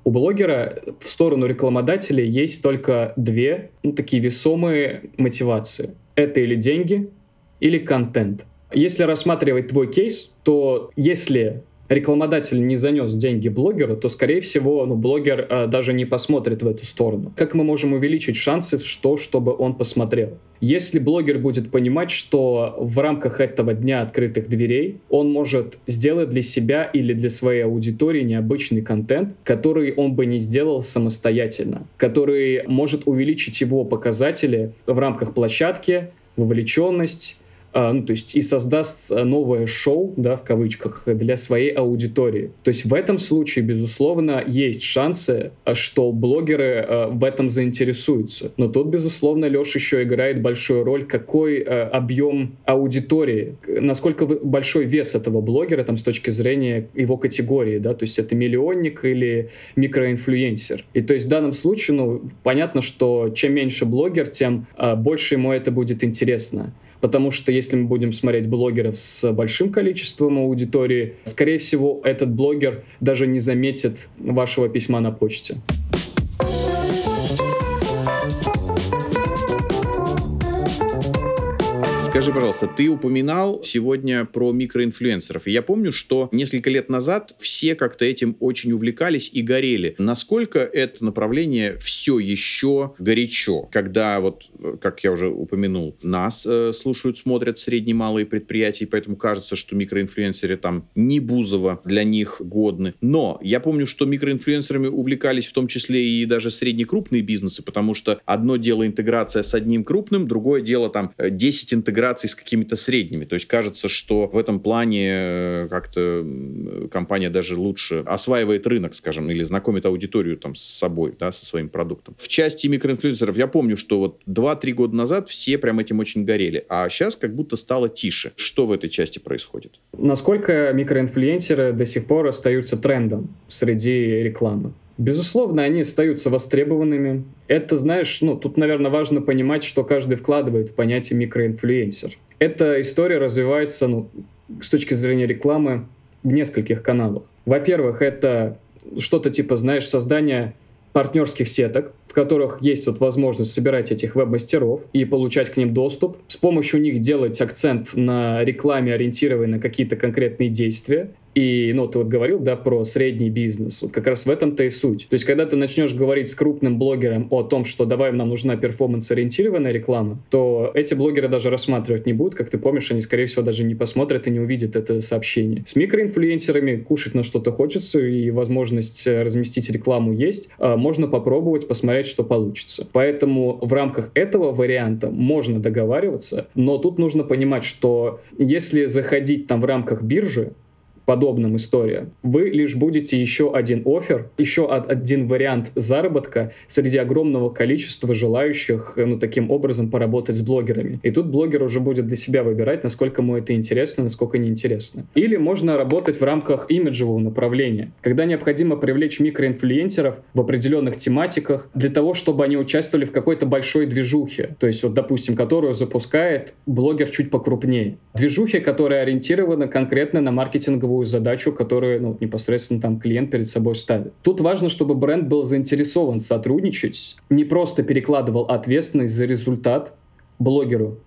У блогера в сторону рекламодателей есть только две ну, такие весомые мотивации. Это или деньги, или контент. Если рассматривать твой кейс, то если рекламодатель не занес деньги блогеру, то, скорее всего, ну, блогер э, даже не посмотрит в эту сторону. Как мы можем увеличить шансы, что, чтобы он посмотрел? Если блогер будет понимать, что в рамках этого дня открытых дверей он может сделать для себя или для своей аудитории необычный контент, который он бы не сделал самостоятельно, который может увеличить его показатели в рамках площадки, вовлеченность, ну, то есть и создаст а, новое шоу, да, в кавычках, для своей аудитории. То есть в этом случае, безусловно, есть шансы, а, что блогеры в этом заинтересуются. Но тут, безусловно, Леша еще играет большую роль, какой объем аудитории, насколько большой вес этого блогера там с точки зрения его категории, да, то есть это миллионник или микроинфлюенсер. И то есть в данном случае, ну, понятно, что чем меньше блогер, тем больше ему это будет интересно. Потому что если мы будем смотреть блогеров с большим количеством аудитории, скорее всего, этот блогер даже не заметит вашего письма на почте. Скажи, пожалуйста, ты упоминал сегодня про микроинфлюенсеров. И я помню, что несколько лет назад все как-то этим очень увлекались и горели. Насколько это направление все еще горячо, когда вот, как я уже упомянул, нас э, слушают, смотрят средние малые предприятия, поэтому кажется, что микроинфлюенсеры там не Бузова для них годны. Но я помню, что микроинфлюенсерами увлекались в том числе и даже среднекрупные бизнесы, потому что одно дело интеграция с одним крупным, другое дело там 10 э, интеграций с какими-то средними. То есть кажется, что в этом плане э, как-то компания даже лучше осваивает рынок, скажем, или знакомит аудиторию там с собой, да, со своим продуктом. В части микроинфлюенсеров я помню, что вот 2-3 года назад все прям этим очень горели, а сейчас как будто стало тише. Что в этой части происходит? Насколько микроинфлюенсеры до сих пор остаются трендом среди рекламы? Безусловно, они остаются востребованными. Это, знаешь, ну, тут, наверное, важно понимать, что каждый вкладывает в понятие микроинфлюенсер. Эта история развивается, ну, с точки зрения рекламы, в нескольких каналах. Во-первых, это что-то типа, знаешь, создание партнерских сеток, которых есть вот возможность собирать этих веб-мастеров и получать к ним доступ, с помощью них делать акцент на рекламе, ориентированной на какие-то конкретные действия, и, ну, ты вот говорил, да, про средний бизнес. Вот как раз в этом-то и суть. То есть, когда ты начнешь говорить с крупным блогером о том, что давай, нам нужна перформанс-ориентированная реклама, то эти блогеры даже рассматривать не будут. Как ты помнишь, они, скорее всего, даже не посмотрят и не увидят это сообщение. С микроинфлюенсерами кушать на что-то хочется, и возможность разместить рекламу есть. А можно попробовать, посмотреть, что получится. Поэтому в рамках этого варианта можно договариваться, но тут нужно понимать, что если заходить там в рамках биржи, подобным историям, вы лишь будете еще один офер, еще один вариант заработка среди огромного количества желающих ну, таким образом поработать с блогерами. И тут блогер уже будет для себя выбирать, насколько ему это интересно, насколько неинтересно. Или можно работать в рамках имиджевого направления, когда необходимо привлечь микроинфлюенсеров в определенных тематиках для того, чтобы они участвовали в какой-то большой движухе. То есть, вот, допустим, которую запускает блогер чуть покрупнее. Движухе, которая ориентирована конкретно на маркетинговую ключевую задачу, которую ну, непосредственно там клиент перед собой ставит. Тут важно, чтобы бренд был заинтересован сотрудничать, не просто перекладывал ответственность за результат блогеру,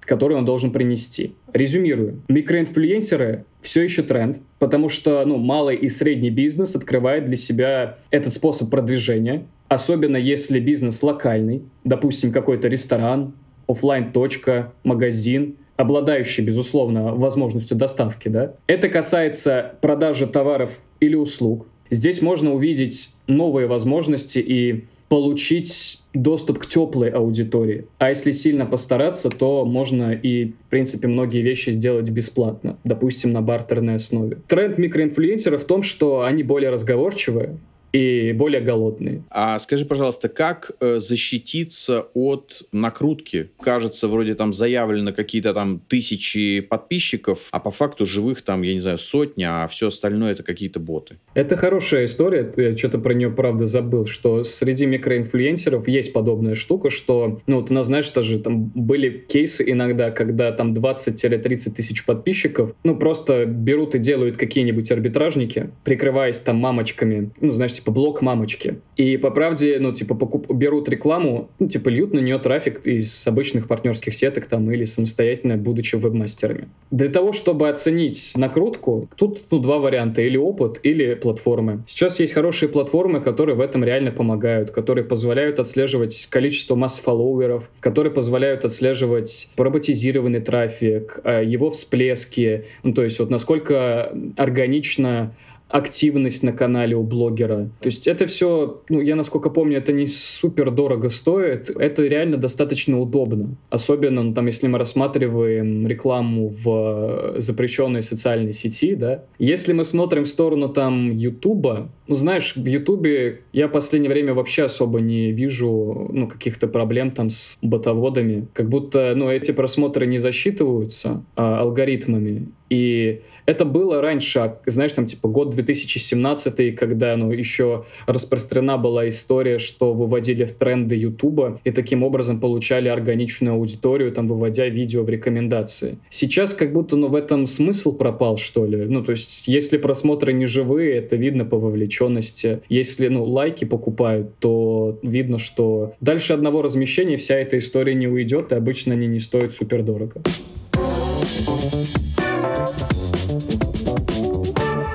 который он должен принести. Резюмирую. Микроинфлюенсеры все еще тренд, потому что ну, малый и средний бизнес открывает для себя этот способ продвижения, особенно если бизнес локальный, допустим, какой-то ресторан, офлайн точка магазин, обладающий, безусловно, возможностью доставки, да. Это касается продажи товаров или услуг. Здесь можно увидеть новые возможности и получить доступ к теплой аудитории. А если сильно постараться, то можно и, в принципе, многие вещи сделать бесплатно, допустим, на бартерной основе. Тренд микроинфлюенсеров в том, что они более разговорчивые, и более голодные. А скажи, пожалуйста, как э, защититься от накрутки? Кажется, вроде там заявлено какие-то там тысячи подписчиков, а по факту живых там, я не знаю, сотни, а все остальное это какие-то боты. Это хорошая история, я что-то про нее правда забыл, что среди микроинфлюенсеров есть подобная штука, что, ну, ты знаешь, даже там были кейсы иногда, когда там 20-30 тысяч подписчиков, ну, просто берут и делают какие-нибудь арбитражники, прикрываясь там мамочками, ну, знаешь, типа блок мамочки. И по правде, ну, типа, покуп... берут рекламу, ну, типа, льют на нее трафик из обычных партнерских сеток там или самостоятельно, будучи веб-мастерами. Для того, чтобы оценить накрутку, тут ну, два варианта. Или опыт, или платформы. Сейчас есть хорошие платформы, которые в этом реально помогают, которые позволяют отслеживать количество масс-фолловеров, которые позволяют отслеживать роботизированный трафик, э, его всплески, ну, то есть вот насколько органично активность на канале у блогера. То есть это все, ну, я насколько помню, это не супер дорого стоит. Это реально достаточно удобно. Особенно, ну, там, если мы рассматриваем рекламу в запрещенной социальной сети, да. Если мы смотрим в сторону там Ютуба, ну, знаешь, в Ютубе я в последнее время вообще особо не вижу, ну, каких-то проблем там с ботоводами. Как будто, ну, эти просмотры не засчитываются а, алгоритмами. И это было раньше, знаешь, там типа год 2017, когда ну, еще распространена была история, что выводили в тренды Ютуба и таким образом получали органичную аудиторию, там выводя видео в рекомендации. Сейчас как будто ну, в этом смысл пропал, что ли. Ну, то есть, если просмотры не живые, это видно по вовлеченности. Если, ну, лайки покупают, то видно, что дальше одного размещения вся эта история не уйдет, и обычно они не стоят супер дорого.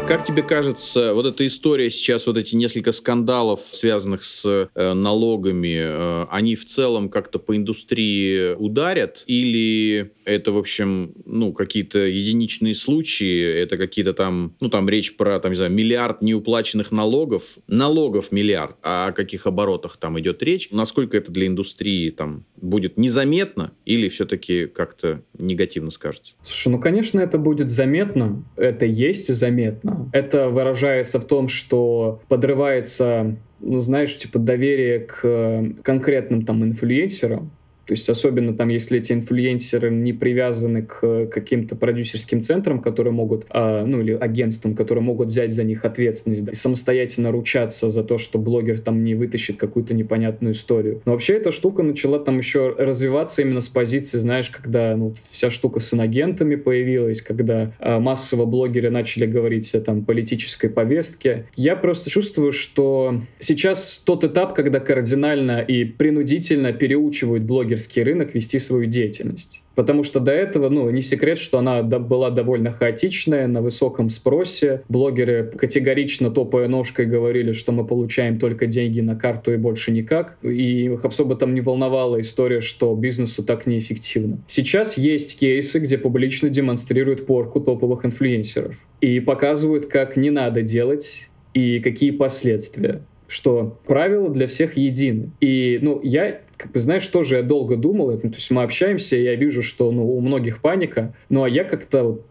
Как тебе кажется, вот эта история сейчас, вот эти несколько скандалов, связанных с э, налогами, э, они в целом как-то по индустрии ударят? Или это, в общем, ну, какие-то единичные случаи, это какие-то там, ну, там речь про, там, не знаю, миллиард неуплаченных налогов, налогов миллиард, а о каких оборотах там идет речь? Насколько это для индустрии там будет незаметно или все-таки как-то негативно скажется? Слушай, ну, конечно, это будет заметно, это есть заметно, это выражается в том, что подрывается ну, знаешь, типа доверие к э, конкретным там инфлюенсерам, то есть особенно там, если эти инфлюенсеры не привязаны к каким-то продюсерским центрам, которые могут, а, ну или агентствам, которые могут взять за них ответственность да, и самостоятельно ручаться за то, что блогер там не вытащит какую-то непонятную историю. Но вообще эта штука начала там еще развиваться именно с позиции, знаешь, когда ну, вся штука с инагентами появилась, когда а, массово блогеры начали говорить о там политической повестке. Я просто чувствую, что сейчас тот этап, когда кардинально и принудительно переучивают блогеров блогерский рынок вести свою деятельность. Потому что до этого, ну, не секрет, что она была довольно хаотичная, на высоком спросе. Блогеры категорично топая ножкой говорили, что мы получаем только деньги на карту и больше никак. И их особо там не волновала история, что бизнесу так неэффективно. Сейчас есть кейсы, где публично демонстрируют порку топовых инфлюенсеров. И показывают, как не надо делать и какие последствия что правила для всех едины. И, ну, я как бы, знаешь, тоже я долго думал, ну, то есть мы общаемся, я вижу, что, ну, у многих паника, ну, а я как-то вот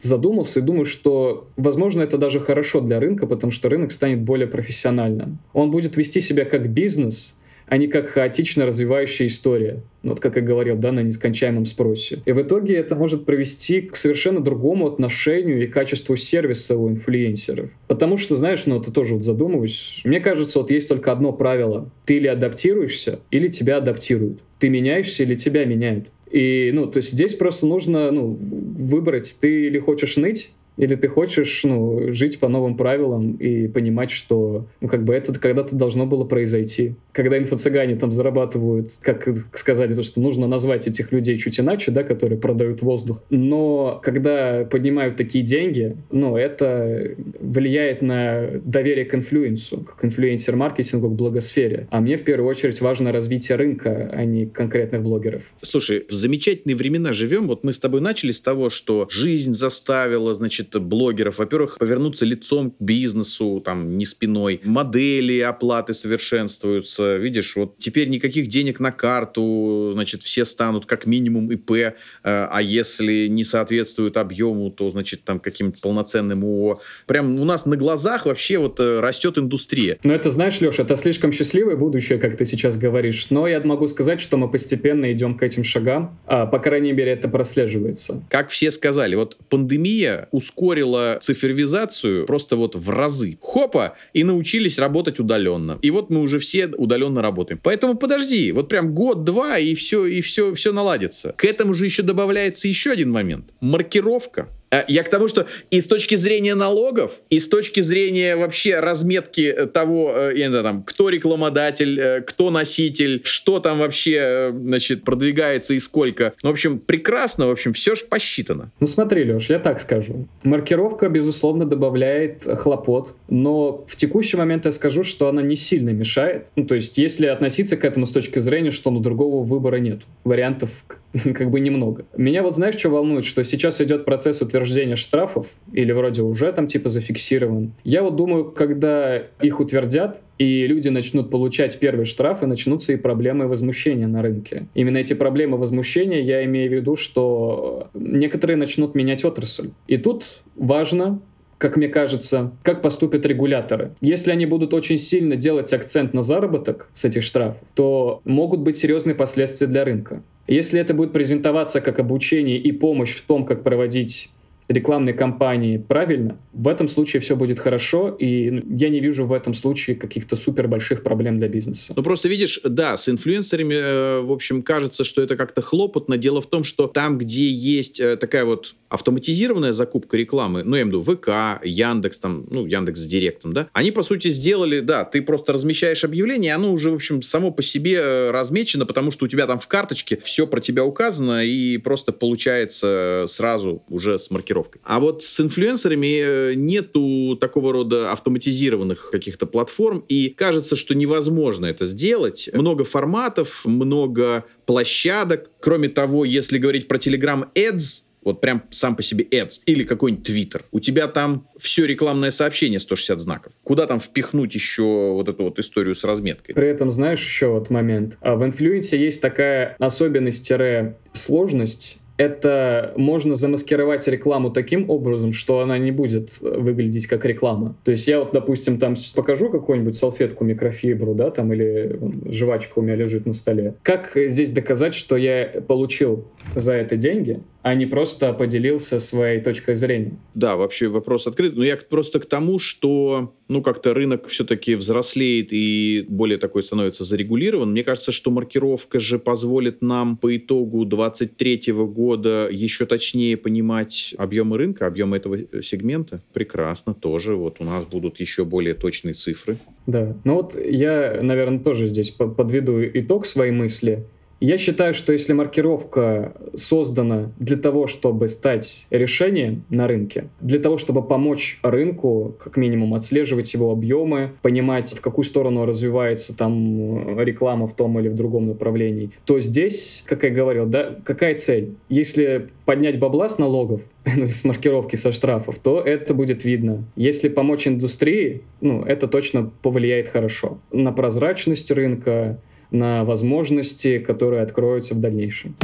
задумался и думаю, что, возможно, это даже хорошо для рынка, потому что рынок станет более профессиональным. Он будет вести себя как бизнес, а не как хаотично развивающая история. Ну, вот как я говорил, да, на нескончаемом спросе. И в итоге это может привести к совершенно другому отношению и качеству сервиса у инфлюенсеров. Потому что, знаешь, ну, ты тоже вот задумываюсь. Мне кажется, вот есть только одно правило. Ты или адаптируешься, или тебя адаптируют. Ты меняешься, или тебя меняют. И, ну, то есть здесь просто нужно, ну, выбрать, ты или хочешь ныть, или ты хочешь, ну, жить по новым правилам и понимать, что, ну, как бы это когда-то должно было произойти. Когда инфо-цыгане там зарабатывают, как сказали, то, что нужно назвать этих людей чуть иначе, да, которые продают воздух. Но когда поднимают такие деньги, ну, это влияет на доверие к инфлюенсу, к инфлюенсер-маркетингу, к благосфере. А мне в первую очередь важно развитие рынка, а не конкретных блогеров. Слушай, в замечательные времена живем. Вот мы с тобой начали с того, что жизнь заставила, значит, блогеров, во-первых, повернуться лицом к бизнесу, там, не спиной. Модели оплаты совершенствуются. Видишь, вот теперь никаких денег на карту, значит, все станут как минимум ИП, э, а если не соответствуют объему, то, значит, там каким-то полноценным ООО. Прям у нас на глазах вообще вот э, растет индустрия. Но это, знаешь, Леша, это слишком счастливое будущее, как ты сейчас говоришь. Но я могу сказать, что мы постепенно идем к этим шагам. А, по крайней мере, это прослеживается. Как все сказали, вот пандемия ускорила ускорила цифровизацию просто вот в разы. Хопа! И научились работать удаленно. И вот мы уже все удаленно работаем. Поэтому подожди, вот прям год-два, и все, и все, все наладится. К этому же еще добавляется еще один момент. Маркировка. Э, я к тому, что и с точки зрения налогов, и с точки зрения вообще разметки э, того, э, я не знаю, там, кто рекламодатель, кто носитель, что там вообще, значит, продвигается и сколько. Ну, в общем, прекрасно, в общем, все же посчитано. Ну, смотри, Леш, я так скажу. Маркировка, безусловно, добавляет хлопот, но в текущий момент я скажу, что она не сильно мешает. Ну, то есть, если относиться к этому с точки зрения, что ну, другого выбора нет, вариантов *laughs* как бы немного. Меня вот знаешь, что волнует, что сейчас идет процесс утверждения штрафов, или вроде уже там типа зафиксирован. Я вот думаю, когда их утвердят, и люди начнут получать первые штрафы, начнутся и проблемы возмущения на рынке. Именно эти проблемы возмущения, я имею в виду, что некоторые начнут менять отрасль. И тут важно как мне кажется, как поступят регуляторы. Если они будут очень сильно делать акцент на заработок с этих штрафов, то могут быть серьезные последствия для рынка. Если это будет презентоваться как обучение и помощь в том, как проводить рекламной кампании правильно, в этом случае все будет хорошо, и ну, я не вижу в этом случае каких-то супер больших проблем для бизнеса. Ну просто видишь, да, с инфлюенсерами, э, в общем, кажется, что это как-то хлопотно. Дело в том, что там, где есть э, такая вот автоматизированная закупка рекламы, ну, я имею в виду ВК, Яндекс, там, ну, Яндекс с Директом, да, они, по сути, сделали, да, ты просто размещаешь объявление, оно уже, в общем, само по себе э, размечено, потому что у тебя там в карточке все про тебя указано и просто получается сразу уже с маркировкой. А вот с инфлюенсерами э, нету такого рода автоматизированных каких-то платформ, и кажется, что невозможно это сделать. Много форматов, много площадок. Кроме того, если говорить про Telegram Ads, вот прям сам по себе ads или какой-нибудь твиттер. У тебя там все рекламное сообщение 160 знаков. Куда там впихнуть еще вот эту вот историю с разметкой? При этом знаешь еще вот момент. А в инфлюенсе есть такая особенность-сложность, это можно замаскировать рекламу таким образом, что она не будет выглядеть как реклама. То есть я вот, допустим, там покажу какую-нибудь салфетку микрофибру, да, там, или жвачка у меня лежит на столе. Как здесь доказать, что я получил за это деньги, а не просто поделился своей точкой зрения. Да, вообще вопрос открыт. Но я просто к тому, что ну как-то рынок все-таки взрослеет и более такой становится зарегулирован. Мне кажется, что маркировка же позволит нам по итогу 23 года еще точнее понимать объемы рынка, объемы этого э, сегмента. Прекрасно, тоже. Вот у нас будут еще более точные цифры. Да, ну вот я, наверное, тоже здесь подведу итог своей мысли. Я считаю, что если маркировка создана для того, чтобы стать решением на рынке, для того, чтобы помочь рынку, как минимум, отслеживать его объемы, понимать, в какую сторону развивается там э, реклама в том или в другом направлении, то здесь, как я говорил, да, какая цель? Если поднять бабла с налогов, *laughs* ну, с маркировки, со штрафов, то это будет видно. Если помочь индустрии, ну, это точно повлияет хорошо на прозрачность рынка, на возможности, которые откроются в дальнейшем.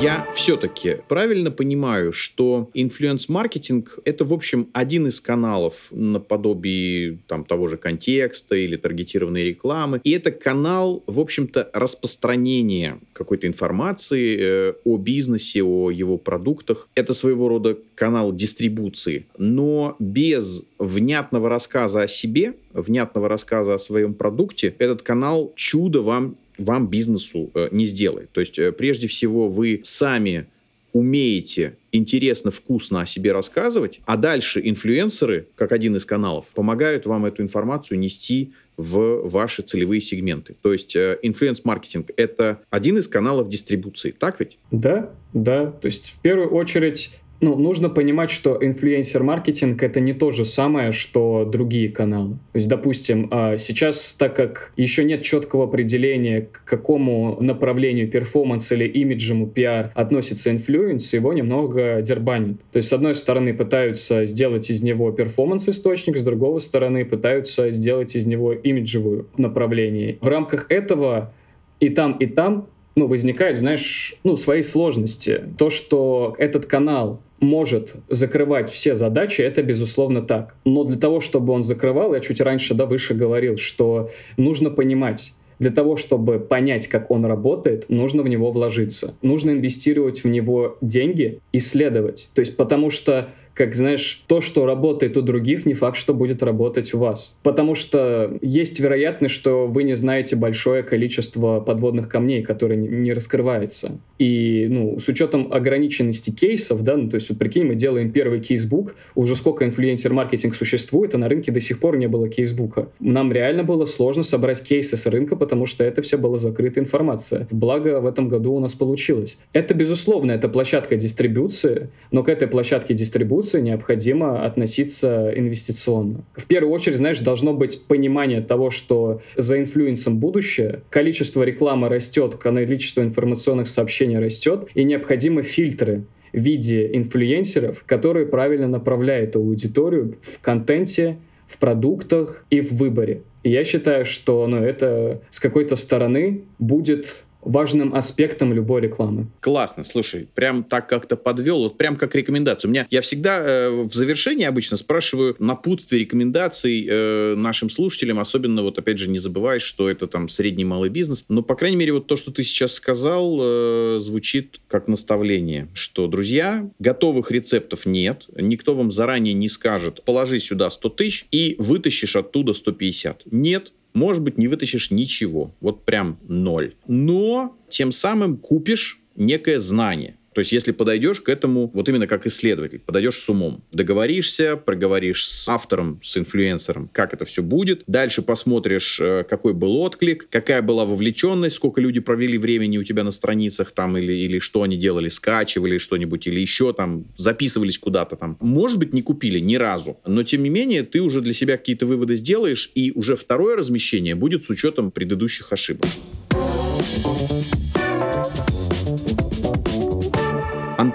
Я все-таки правильно понимаю, что инфлюенс-маркетинг — это, в общем, один из каналов наподобие там, того же контекста или таргетированной рекламы. И это канал, в общем-то, распространения какой-то информации э, о бизнесе, о его продуктах. Это своего рода канал дистрибуции. Но без внятного рассказа о себе, внятного рассказа о своем продукте, этот канал чудо вам вам бизнесу э, не сделает. То есть, э, прежде всего, вы сами умеете интересно, вкусно о себе рассказывать, а дальше инфлюенсеры, как один из каналов, помогают вам эту информацию нести в ваши целевые сегменты. То есть э, influence-маркетинг — это один из каналов дистрибуции, так ведь? Да, да. То есть в первую очередь ну, нужно понимать, что инфлюенсер-маркетинг — это не то же самое, что другие каналы. То есть, допустим, а, сейчас, так как еще нет четкого определения, к какому направлению performance или имиджему пиар относится influence, его немного дербанит. То есть, с одной стороны, пытаются сделать из него performance-источник, с другой стороны, пытаются сделать из него имиджевую направление. В рамках этого и там, и там ну, возникает, знаешь, ну, свои сложности. То, что этот канал может закрывать все задачи, это безусловно так. Но для того, чтобы он закрывал, я чуть раньше, да, выше говорил, что нужно понимать, для того, чтобы понять, как он работает, нужно в него вложиться. Нужно инвестировать в него деньги, исследовать. То есть потому что как, знаешь, то, что работает у других, не факт, что будет работать у вас. Потому что есть вероятность, что вы не знаете большое количество подводных камней, которые не раскрываются. И, ну, с учетом ограниченности кейсов, да, ну, то есть, вот прикинь, мы делаем первый кейсбук, уже сколько инфлюенсер-маркетинг существует, а на рынке до сих пор не было кейсбука. Нам реально было сложно собрать кейсы с рынка, потому что это все была закрытая информация. Благо, в этом году у нас получилось. Это, безусловно, это площадка дистрибуции, но к этой площадке дистрибуции ресурсы необходимо относиться инвестиционно. В первую очередь, знаешь, должно быть понимание того, что за инфлюенсом будущее, количество рекламы растет, количество информационных сообщений растет, и необходимы фильтры в виде инфлюенсеров, которые правильно направляют аудиторию в контенте, в продуктах и в выборе. И я считаю, что ну, это с какой-то стороны будет важным аспектом любой рекламы. Классно, слушай, прям так как-то подвел, вот прям как рекомендацию. У меня я всегда э, в завершении обычно спрашиваю напутствие рекомендаций э, нашим слушателям, особенно вот опять же не забывай, что это там средний малый бизнес, но по крайней мере вот то, что ты сейчас сказал, э, звучит как наставление, что друзья, готовых рецептов нет, никто вам заранее не скажет, положи сюда 100 тысяч и вытащишь оттуда 150. Нет, может быть, не вытащишь ничего. Вот прям ноль. Но тем самым купишь некое знание. То есть, если подойдешь к этому, вот именно как исследователь, подойдешь с умом, договоришься, проговоришь с автором, с инфлюенсером, как это все будет. Дальше посмотришь, э, какой был отклик, какая была вовлеченность, сколько люди провели времени у тебя на страницах там, или, или что они делали, скачивали что-нибудь, или еще там, записывались куда-то там. Может быть, не купили ни разу, но тем не менее, ты уже для себя какие-то выводы сделаешь, и уже второе размещение будет с учетом предыдущих ошибок.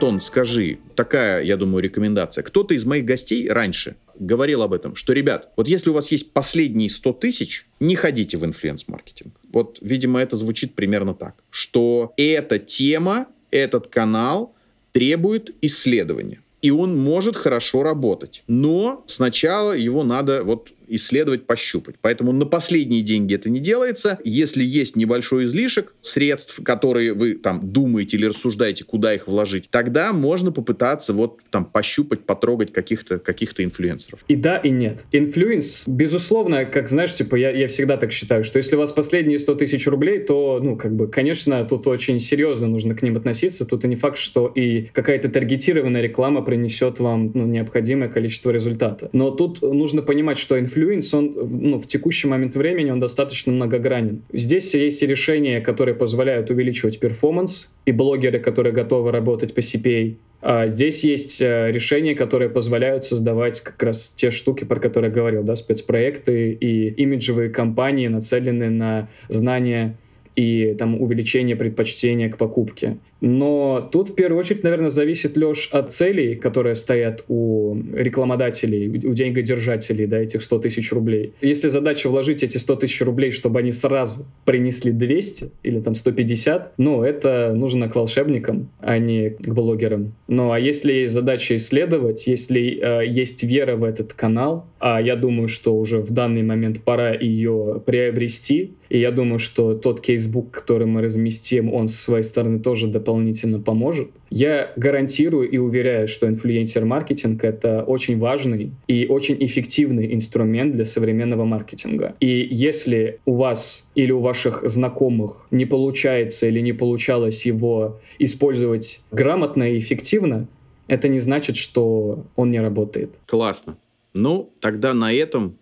Антон, скажи, такая, я думаю, рекомендация. Кто-то из моих гостей раньше говорил об этом, что, ребят, вот если у вас есть последние 100 тысяч, не ходите в influence-маркетинг. Вот, видимо, это звучит примерно так, что эта тема, этот канал требует исследования. И он может хорошо работать. Но сначала его надо вот исследовать, пощупать. Поэтому на последние деньги это не делается. Если есть небольшой излишек средств, которые вы там думаете или рассуждаете, куда их вложить, тогда можно попытаться вот там пощупать, потрогать каких-то каких инфлюенсеров. И да, и нет. Influence, безусловно, как знаешь, типа я, я всегда так считаю, что если у вас последние 100 тысяч рублей, то, ну, как бы, конечно, тут очень серьезно нужно к ним относиться. Тут и не факт, что и какая-то таргетированная реклама принесет вам ну, необходимое количество результата. Но тут нужно понимать, что influence, influence, он ну, в текущий момент времени он достаточно многогранен. Здесь есть и решения, которые позволяют увеличивать performance, и блогеры, которые готовы работать по CPA. А здесь есть э, решения, которые позволяют создавать как раз те штуки, про которые я говорил, да, спецпроекты и имиджевые кампании, нацеленные на знания и там увеличение предпочтения к покупке. Но тут в первую очередь, наверное, зависит, Леш, от целей, которые стоят у рекламодателей, у деньгодержателей, да, этих 100 тысяч рублей. Если задача вложить эти 100 тысяч рублей, чтобы они сразу принесли 200 или там 150, ну, это нужно к волшебникам, а не к блогерам. Ну, а если задача исследовать, если э, есть вера в этот канал, а я думаю, что уже в данный момент пора ее приобрести, и я думаю, что тот кейсбук, который мы разместим, он с своей стороны тоже дополнительно дополнительно поможет. Я гарантирую и уверяю, что инфлюенсер-маркетинг — это очень важный и очень эффективный инструмент для современного маркетинга. И если у вас или у ваших знакомых не получается или не получалось его использовать грамотно и эффективно, это не значит, что он не работает. Классно. Ну, тогда на этом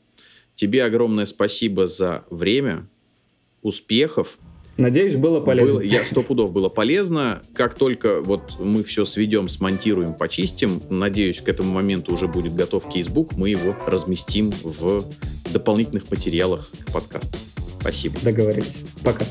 тебе огромное спасибо за время, успехов. Надеюсь, было полезно. Было, я сто пудов было полезно. Как только вот мы все сведем, смонтируем, почистим, надеюсь, к этому моменту уже будет готов кейсбук, мы его разместим в дополнительных материалах к подкасту. Спасибо. Договорились. Пока.